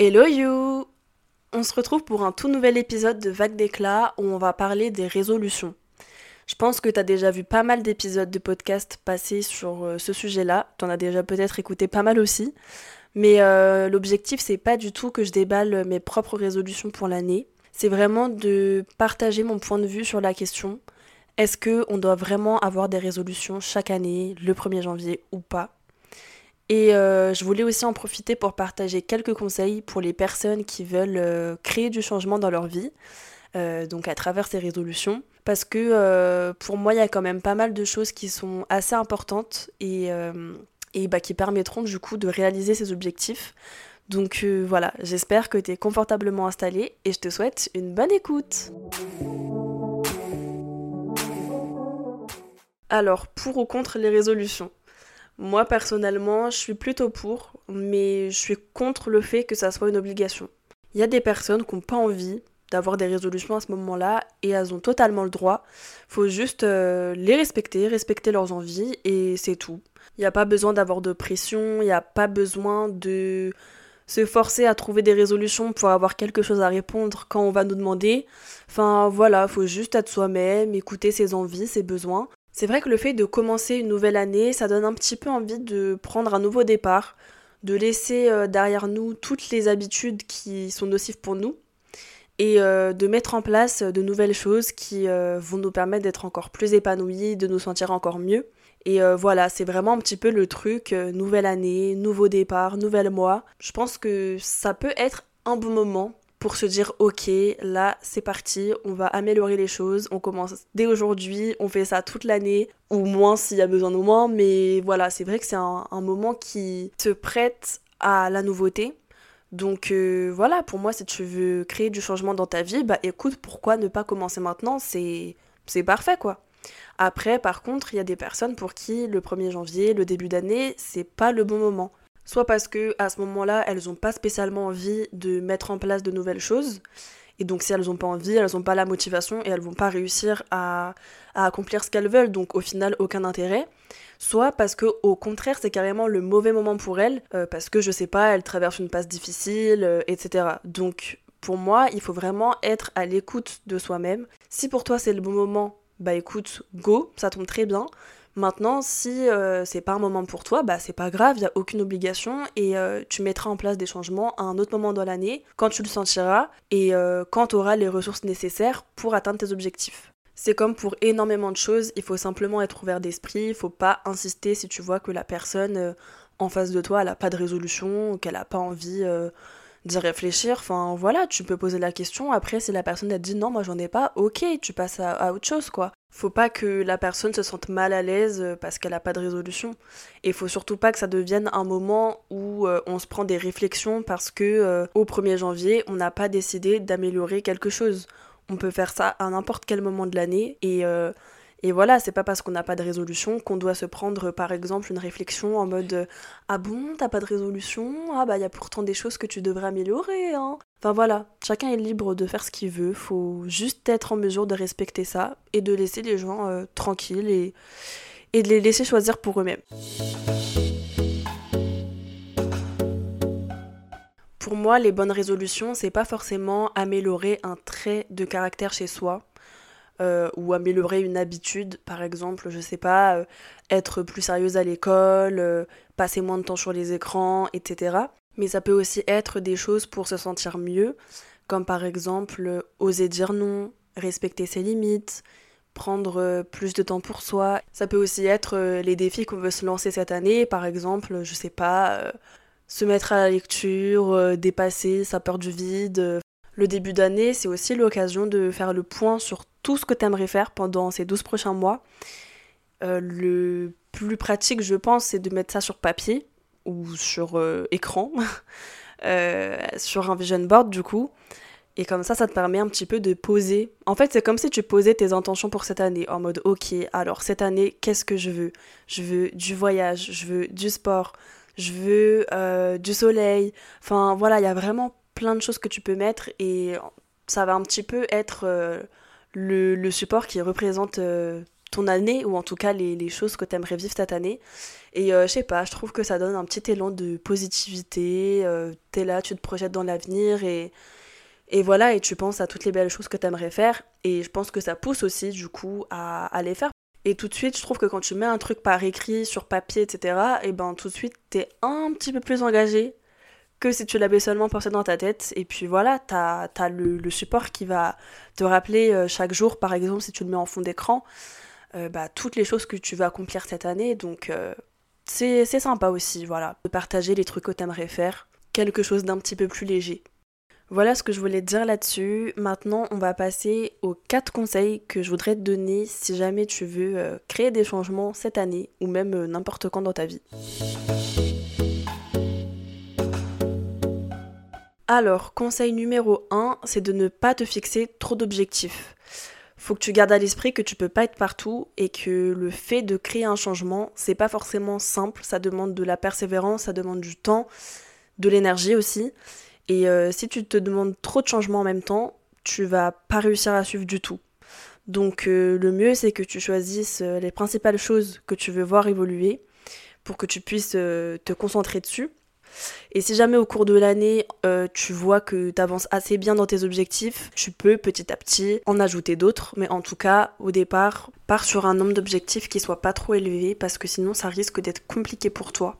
Hello you On se retrouve pour un tout nouvel épisode de Vague d'éclat où on va parler des résolutions. Je pense que tu as déjà vu pas mal d'épisodes de podcast passer sur euh, ce sujet-là. Tu en as déjà peut-être écouté pas mal aussi. Mais euh, l'objectif, c'est pas du tout que je déballe mes propres résolutions pour l'année. C'est vraiment de partager mon point de vue sur la question. Est-ce qu'on doit vraiment avoir des résolutions chaque année, le 1er janvier ou pas? Et euh, je voulais aussi en profiter pour partager quelques conseils pour les personnes qui veulent euh, créer du changement dans leur vie, euh, donc à travers ces résolutions. Parce que pour moi, il y a quand même pas mal de choses qui sont assez importantes et, bah, qui permettront du coup de réaliser ces objectifs. Donc voilà, j'espère que tu es confortablement installé et je te souhaite une bonne écoute. Alors, pour ou contre les résolutions? Moi, personnellement, je suis plutôt pour, mais je suis contre le fait que ça soit une obligation. Il y a des personnes qui n'ont pas envie d'avoir des résolutions à ce moment-là et elles ont totalement le droit. Faut juste euh, les respecter, respecter leurs envies et c'est tout. Il n'y a pas besoin d'avoir de pression, il n'y a pas besoin de se forcer à trouver des résolutions pour avoir quelque chose à répondre quand on va nous demander. Enfin voilà, faut juste être soi-même, écouter ses envies, ses besoins. C'est vrai que le fait de commencer une nouvelle année, ça donne un petit peu envie de prendre un nouveau départ, de laisser euh, derrière nous toutes les habitudes qui sont nocives pour nous et euh, de mettre en place de nouvelles choses qui euh, vont nous permettre d'être encore plus épanouis, de nous sentir encore mieux. Et voilà, c'est vraiment un petit peu le truc, nouvelle année, nouveau départ, nouvel mois. Je pense que ça peut être un bon moment pour se dire ok là c'est parti on va améliorer les choses on commence dès aujourd'hui on fait ça toute l'année ou moins s'il y a besoin de moins mais voilà c'est vrai que c'est un, moment qui te prête à la nouveauté. Donc euh, voilà pour moi si tu veux créer du changement dans ta vie bah écoute pourquoi ne pas commencer maintenant? C'est c'est parfait quoi. Après par contre il y a des personnes pour qui le 1er janvier le début d'année c'est pas le bon moment soit parce que à ce moment-là, elles n'ont pas spécialement envie de mettre en place de nouvelles choses. Et donc si elles n'ont pas envie, elles n'ont pas la motivation et elles vont pas réussir à, accomplir ce qu'elles veulent, donc au final aucun intérêt. Soit parce que au contraire c'est carrément le mauvais moment pour elles, euh, parce que je sais pas, elles traversent une passe difficile, euh, etc. Donc pour moi, il faut vraiment être à l'écoute de soi-même. Si pour toi c'est le bon moment, bah écoute, go, ça tombe très bien. Maintenant, si euh, c'est pas un moment pour toi, bah c'est pas grave, il y a aucune obligation et euh, tu mettras en place des changements à un autre moment dans l'année, quand tu le sentiras et euh, quand tu auras les ressources nécessaires pour atteindre tes objectifs. C'est comme pour énormément de choses, il faut simplement être ouvert d'esprit, il faut pas insister si tu vois que la personne en face de toi, elle a pas de résolution, qu'elle a pas envie d'y réfléchir. Enfin voilà, tu peux poser la question. Après, si la personne a dit non, moi j'en ai pas, ok, tu passes à, autre chose quoi. Faut pas que la personne se sente mal à l'aise euh, parce qu'elle a pas de résolution. Et faut surtout pas que ça devienne un moment où euh, on se prend des réflexions parce que euh, au 1er janvier, on n'a pas décidé d'améliorer quelque chose. On peut faire ça à n'importe quel moment de l'année et et voilà, c'est pas parce qu'on n'a pas de résolution qu'on doit se prendre par exemple une réflexion en mode Ah bon, t'as pas de résolution? Ah bah il y a pourtant des choses que tu devrais améliorer, hein. Enfin voilà, chacun est libre de faire ce qu'il veut, faut juste être en mesure de respecter ça et de laisser les gens euh, tranquilles et, et de les laisser choisir pour eux-mêmes. Pour moi, les bonnes résolutions, c'est pas forcément améliorer un trait de caractère chez soi euh, ou améliorer une habitude, par exemple, je sais pas, euh, être plus sérieuse à l'école, euh, passer moins de temps sur les écrans, etc. Mais ça peut aussi être des choses pour se sentir mieux, comme par exemple oser dire non, respecter ses limites, prendre plus de temps pour soi. Ça peut aussi être les défis qu'on veut se lancer cette année, par exemple, je sais pas, se mettre à la lecture, dépasser sa peur du vide. Le début d'année, c'est aussi l'occasion de faire le point sur tout ce que tu aimerais faire pendant ces 12 prochains mois. Euh, le plus pratique, je pense, c'est de mettre ça sur papier ou sur euh, écran, euh, sur un vision board du coup. Et comme ça, ça te permet un petit peu de poser. En fait, c'est comme si tu posais tes intentions pour cette année, en mode, ok, alors cette année, qu'est-ce que je veux? Je veux du voyage, je veux du sport, je veux du soleil. Enfin, voilà, il y a vraiment plein de choses que tu peux mettre et ça va un petit peu être le, support qui représente euh, ton année, ou en tout cas les, choses que tu aimerais vivre cette année. Et euh, je sais pas, je trouve que ça donne un petit élan de positivité. Euh, tu es là, tu te projettes dans l'avenir et, et voilà, et tu penses à toutes les belles choses que tu aimerais faire. Et je pense que ça pousse aussi, du coup, à, à, les faire. Et tout de suite, je trouve que quand tu mets un truc par écrit, sur papier, etc., et ben tout de suite, tu es un petit peu plus engagé que si tu l'avais seulement pensé dans ta tête. Et puis voilà, tu as, le, support qui va te rappeler euh, chaque jour, par exemple, si tu le mets en fond d'écran, euh, bah, toutes les choses que tu vas accomplir cette année. Donc euh, c'est sympa aussi, voilà, de partager les trucs que tu aimerais faire, quelque chose d'un petit peu plus léger. Voilà ce que je voulais te dire là-dessus. Maintenant, on va passer aux 4 conseils que je voudrais te donner si jamais tu veux créer des changements cette année ou même n'importe quand dans ta vie. Alors, conseil numéro 1, c'est de ne pas te fixer trop d'objectifs. Faut que tu gardes à l'esprit que tu peux pas être partout et que le fait de créer un changement, c'est pas forcément simple, ça demande de la persévérance, ça demande du temps, de l'énergie aussi. Et euh, si tu te demandes trop de changements en même temps, tu vas pas réussir à suivre du tout. Donc euh, le mieux c'est que tu choisisses euh, les principales choses que tu veux voir évoluer pour que tu puisses te concentrer dessus et si jamais au cours de l'année, euh, tu vois que tu avances assez bien dans tes objectifs, tu peux petit à petit en ajouter d'autres. Mais en tout cas, au départ, pars sur un nombre d'objectifs qui soit pas trop élevé parce que sinon ça risque d'être compliqué pour toi.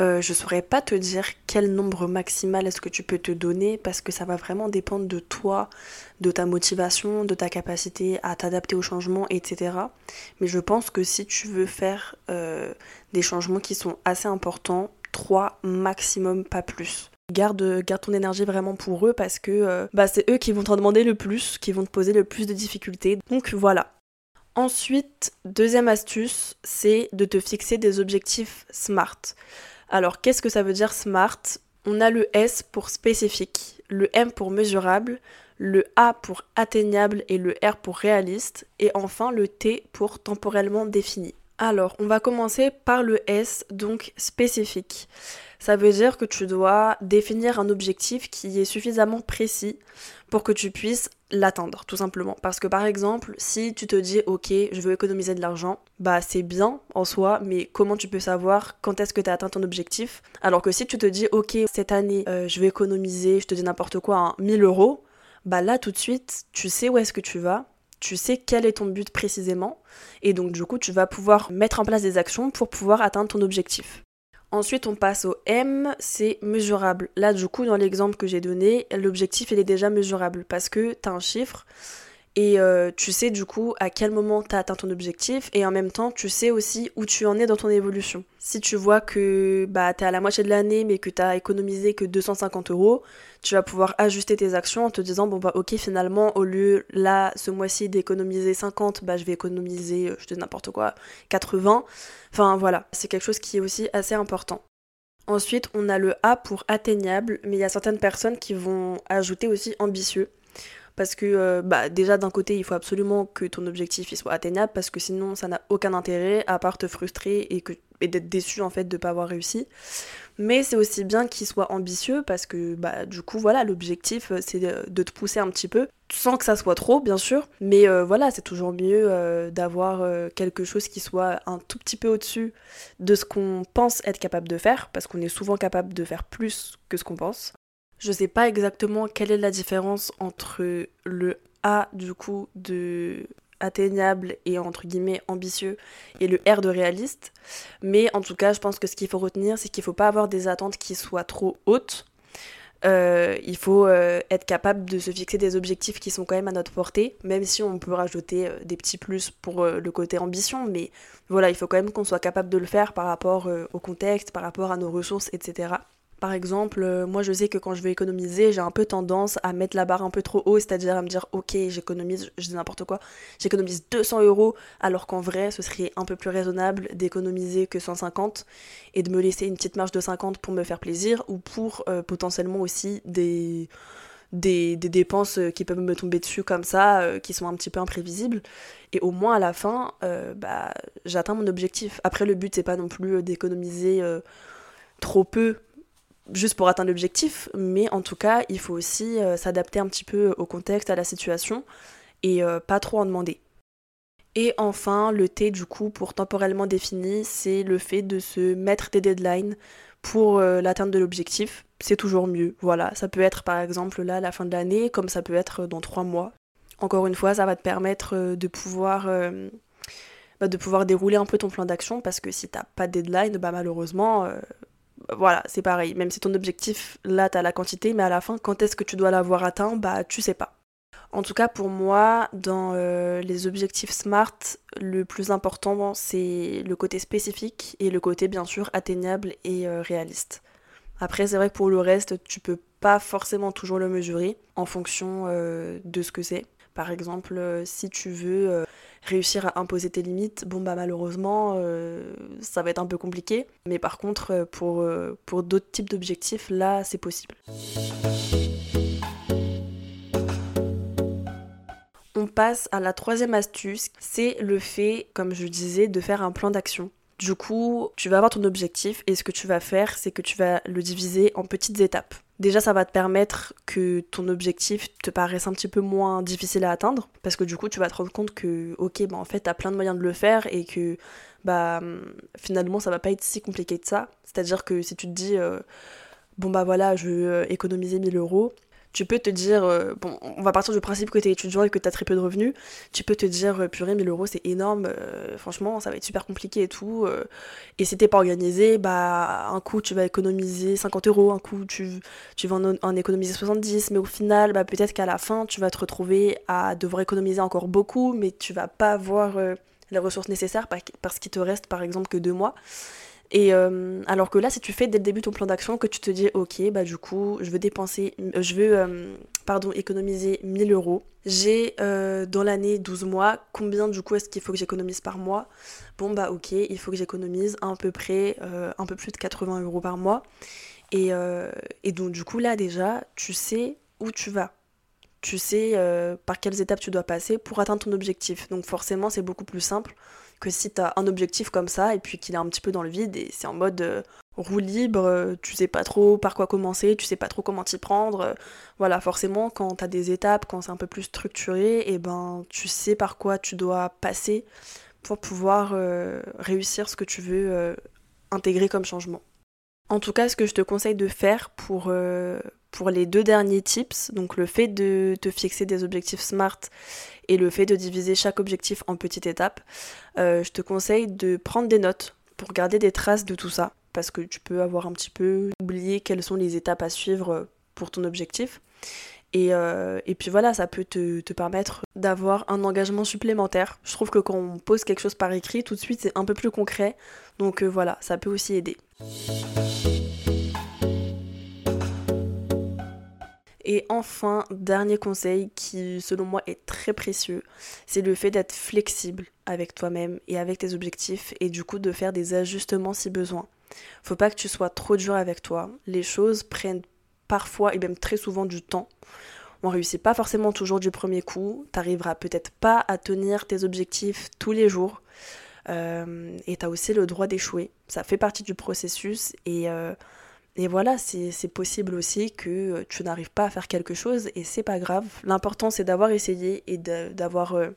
Euh, je saurais pas te dire quel nombre maximal est-ce que tu peux te donner parce que ça va vraiment dépendre de toi, de ta motivation, de ta capacité à t'adapter aux changements, etc. Mais je pense que si tu veux faire euh, des changements qui sont assez importants, 3 maximum, pas plus. Garde, ton énergie vraiment pour eux parce que euh, bah, c'est eux qui vont t'en demander le plus, qui vont te poser le plus de difficultés. Donc voilà. Ensuite, deuxième astuce, c'est de te fixer des objectifs SMART. Alors qu'est-ce que ça veut dire SMART? On a le S pour spécifique, le M pour mesurable, le A pour atteignable et le R pour réaliste, et enfin le T pour temporellement défini. Alors, on va commencer par le S, donc spécifique. Ça veut dire que tu dois définir un objectif qui est suffisamment précis pour que tu puisses l'atteindre, tout simplement. Parce que par exemple, si tu te dis ok, je veux économiser de l'argent, bah c'est bien en soi, mais comment tu peux savoir quand est-ce que tu as atteint ton objectif? Alors que si tu te dis ok, cette année, euh, je vais économiser, je te dis n'importe quoi, 1000 euros, bah là tout de suite, tu sais où est-ce que tu vas, tu sais quel est ton but précisément, et donc du coup tu vas pouvoir mettre en place des actions pour pouvoir atteindre ton objectif. Ensuite on passe au M, c'est mesurable. Là du coup dans l'exemple que j'ai donné, l'objectif il est déjà mesurable parce que tu as un chiffre et euh, tu sais du coup à quel moment tu as atteint ton objectif et en même temps tu sais aussi où tu en es dans ton évolution. Si tu vois que bah, tu es à la moitié de l'année mais que tu as économisé que 250 euros, tu vas pouvoir ajuster tes actions en te disant bon bah ok finalement au lieu là ce mois-ci d'économiser 50, bah je vais économiser, euh, je dis n'importe quoi, 80. Enfin voilà, c'est quelque chose qui est aussi assez important. Ensuite, on a le A pour atteignable, mais il y a certaines personnes qui vont ajouter aussi ambitieux parce que euh, bah, déjà d'un côté il faut absolument que ton objectif soit atteignable parce que sinon ça n'a aucun intérêt à part te frustrer et, que, d'être déçu en fait de pas avoir réussi. Mais c'est aussi bien qu'il soit ambitieux parce que bah du coup voilà l'objectif euh, c'est de, te pousser un petit peu sans que ça soit trop bien sûr. Mais euh, voilà c'est toujours mieux d'avoir quelque chose qui soit un tout petit peu au-dessus de ce qu'on pense être capable de faire parce qu'on est souvent capable de faire plus que ce qu'on pense je sais pas exactement quelle est la différence entre le A du coup de atteignable et entre guillemets ambitieux et le R de réaliste. Mais en tout cas, je pense que ce qu'il faut retenir, c'est qu'il faut pas avoir des attentes qui soient trop hautes. Euh, il faut euh, être capable de se fixer des objectifs qui sont quand même à notre portée, même si on peut rajouter euh, des petits plus pour le côté ambition, mais voilà, il faut quand même qu'on soit capable de le faire par rapport au contexte, par rapport à nos ressources, etc. Par exemple, euh, moi je sais que quand je veux économiser, j'ai un peu tendance à mettre la barre un peu trop haut, c'est-à-dire à me dire ok j'économise, je dis n'importe quoi, j'économise 200 euros, alors qu'en vrai ce serait un peu plus raisonnable d'économiser que 150 et de me laisser une petite marge de 50 pour me faire plaisir ou pour euh, potentiellement aussi des, des, dépenses qui peuvent me tomber dessus comme ça, euh, qui sont un petit peu imprévisibles. Et au moins à la fin, bah, j'atteins mon objectif. Après le but c'est pas non plus d'économiser trop peu juste pour atteindre l'objectif, mais en tout cas, il faut aussi euh, s'adapter un petit peu au contexte, à la situation, et euh, pas trop en demander. Et enfin, le T, du coup, pour temporellement défini, c'est le fait de se mettre des deadlines pour euh, l'atteinte de l'objectif. C'est toujours mieux. Voilà, ça peut être par exemple là, la fin de l'année, comme ça peut être dans trois mois. Encore une fois, ça va te permettre de pouvoir, bah, de pouvoir dérouler un peu ton plan d'action parce que si t'as pas de deadline, bah malheureusement, voilà, c'est pareil. Même si ton objectif, là, t'as la quantité, mais à la fin, quand est-ce que tu dois l'avoir atteint, bah tu sais pas. En tout cas, pour moi, dans euh, les objectifs SMART, le plus important, c'est le côté spécifique et le côté, bien sûr, atteignable et euh, réaliste. Après, c'est vrai que pour le reste, tu peux pas forcément toujours le mesurer en fonction euh, de ce que c'est. Par exemple, si tu veux réussir à imposer tes limites, bon bah malheureusement, ça va être un peu compliqué. Mais par contre, pour, pour d'autres types d'objectifs, là, c'est possible. On passe à la troisième astuce, c'est le fait, comme je disais, de faire un plan d'action. Du coup, tu vas avoir ton objectif et ce que tu vas faire, c'est que tu vas le diviser en petites étapes. Déjà, ça va te permettre que ton objectif te paraisse un petit peu moins difficile à atteindre parce que du coup, tu vas te rendre compte que, ok, bah en fait, t'as plein de moyens de le faire et que, bah, finalement, ça va pas être si compliqué que ça. C'est-à-dire que si tu te dis, euh, bon, bah voilà, je veux euh, économiser 1000 euros, tu peux te dire, euh, bon, on va partir du principe que tu es étudiant et que tu as très peu de revenus, tu peux te dire, euh, purée, 1000 euros c'est énorme, euh, franchement ça va être super compliqué et tout. et si t'es pas organisé, bah un coup tu vas économiser 50 euros, un coup tu, tu vas en, économiser 70, mais au final, bah, peut-être qu'à la fin tu vas te retrouver à devoir économiser encore beaucoup, mais tu vas pas avoir les ressources nécessaires parce qu'il te reste par exemple que deux mois. Et euh, alors que là, si tu fais dès le début ton plan d'action, que tu te dis, ok, bah du coup, je veux dépenser, euh, je veux, euh, pardon, économiser 1000 euros. J'ai dans l'année 12 mois, combien du coup est-ce qu'il faut que j'économise par mois? Bon bah ok, il faut que j'économise à peu près un peu plus de 80 euros par mois. Et, et donc du coup là déjà, tu sais où tu vas tu sais par quelles étapes tu dois passer pour atteindre ton objectif. Donc forcément, c'est beaucoup plus simple que si tu as un objectif comme ça et puis qu'il est un petit peu dans le vide et c'est en mode euh, roue libre, euh, tu sais pas trop par quoi commencer, tu sais pas trop comment t'y prendre. Euh, voilà, forcément, quand tu as des étapes, quand c'est un peu plus structuré, et eh ben tu sais par quoi tu dois passer pour pouvoir réussir ce que tu veux intégrer comme changement. En tout cas, ce que je te conseille de faire pour, pour les deux derniers tips, donc le fait de te fixer des objectifs SMART et le fait de diviser chaque objectif en petites étapes, euh, je te conseille de prendre des notes pour garder des traces de tout ça, parce que tu peux avoir un petit peu oublié quelles sont les étapes à suivre pour ton objectif. Et, euh, puis voilà, ça peut te, permettre d'avoir un engagement supplémentaire. Je trouve que quand on pose quelque chose par écrit, tout de suite c'est un peu plus concret. Donc euh, voilà, ça peut aussi aider. Et enfin, dernier conseil qui selon moi est très précieux, c'est le fait d'être flexible avec toi-même et avec tes objectifs et du coup de faire des ajustements si besoin. Faut pas que tu sois trop dur avec toi. Les choses prennent parfois et même très souvent du temps. On réussit pas forcément toujours du premier coup. T'arriveras peut-être pas à tenir tes objectifs tous les jours. Euh, et tu as aussi le droit d'échouer. Ça fait partie du processus et euh, et voilà, c'est possible aussi que euh, tu n'arrives pas à faire quelque chose et c'est pas grave. L'important c'est d'avoir essayé et d'avoir euh,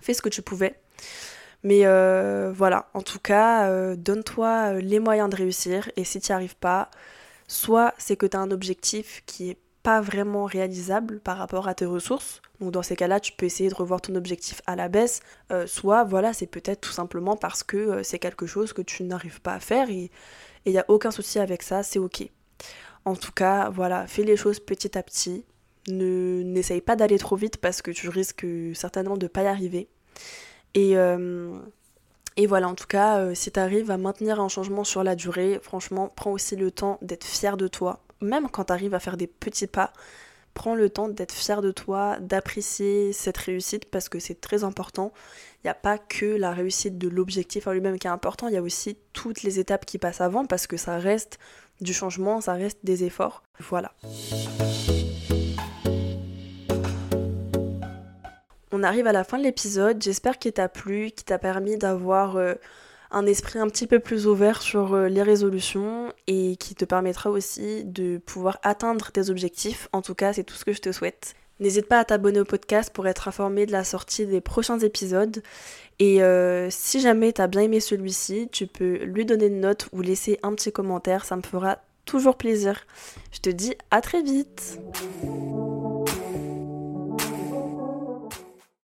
fait ce que tu pouvais. Mais euh, voilà, en tout cas, donne-toi les moyens de réussir et si tu n'y arrives pas, soit c'est que tu as un objectif qui est pas vraiment réalisable par rapport à tes ressources. Donc dans ces cas-là, tu peux essayer de revoir ton objectif à la baisse. soit voilà, c'est peut-être tout simplement parce que c'est quelque chose que tu n'arrives pas à faire et il n'y a aucun souci avec ça, c'est ok. En tout cas, voilà, fais les choses petit à petit. Ne n'essaye pas d'aller trop vite parce que tu risques certainement de pas y arriver. Et, euh, et voilà, en tout cas, euh, si tu arrives à maintenir un changement sur la durée, franchement, prends aussi le temps d'être fier de toi. Même quand tu arrives à faire des petits pas, prends le temps d'être fier de toi, d'apprécier cette réussite parce que c'est très important. Il n'y a pas que la réussite de l'objectif en lui-même qui est important, il y a aussi toutes les étapes qui passent avant parce que ça reste du changement, ça reste des efforts. Voilà. On arrive à la fin de l'épisode, j'espère qu'il t'a plu, qu'il t'a permis d'avoir... Euh, un esprit un petit peu plus ouvert sur euh, les résolutions et qui te permettra aussi de pouvoir atteindre tes objectifs. En tout cas, c'est tout ce que je te souhaite. N'hésite pas à t'abonner au podcast pour être informé de la sortie des prochains épisodes. Et euh, si jamais t'as bien aimé celui-ci, tu peux lui donner une note ou laisser un petit commentaire, ça me fera toujours plaisir. Je te dis à très vite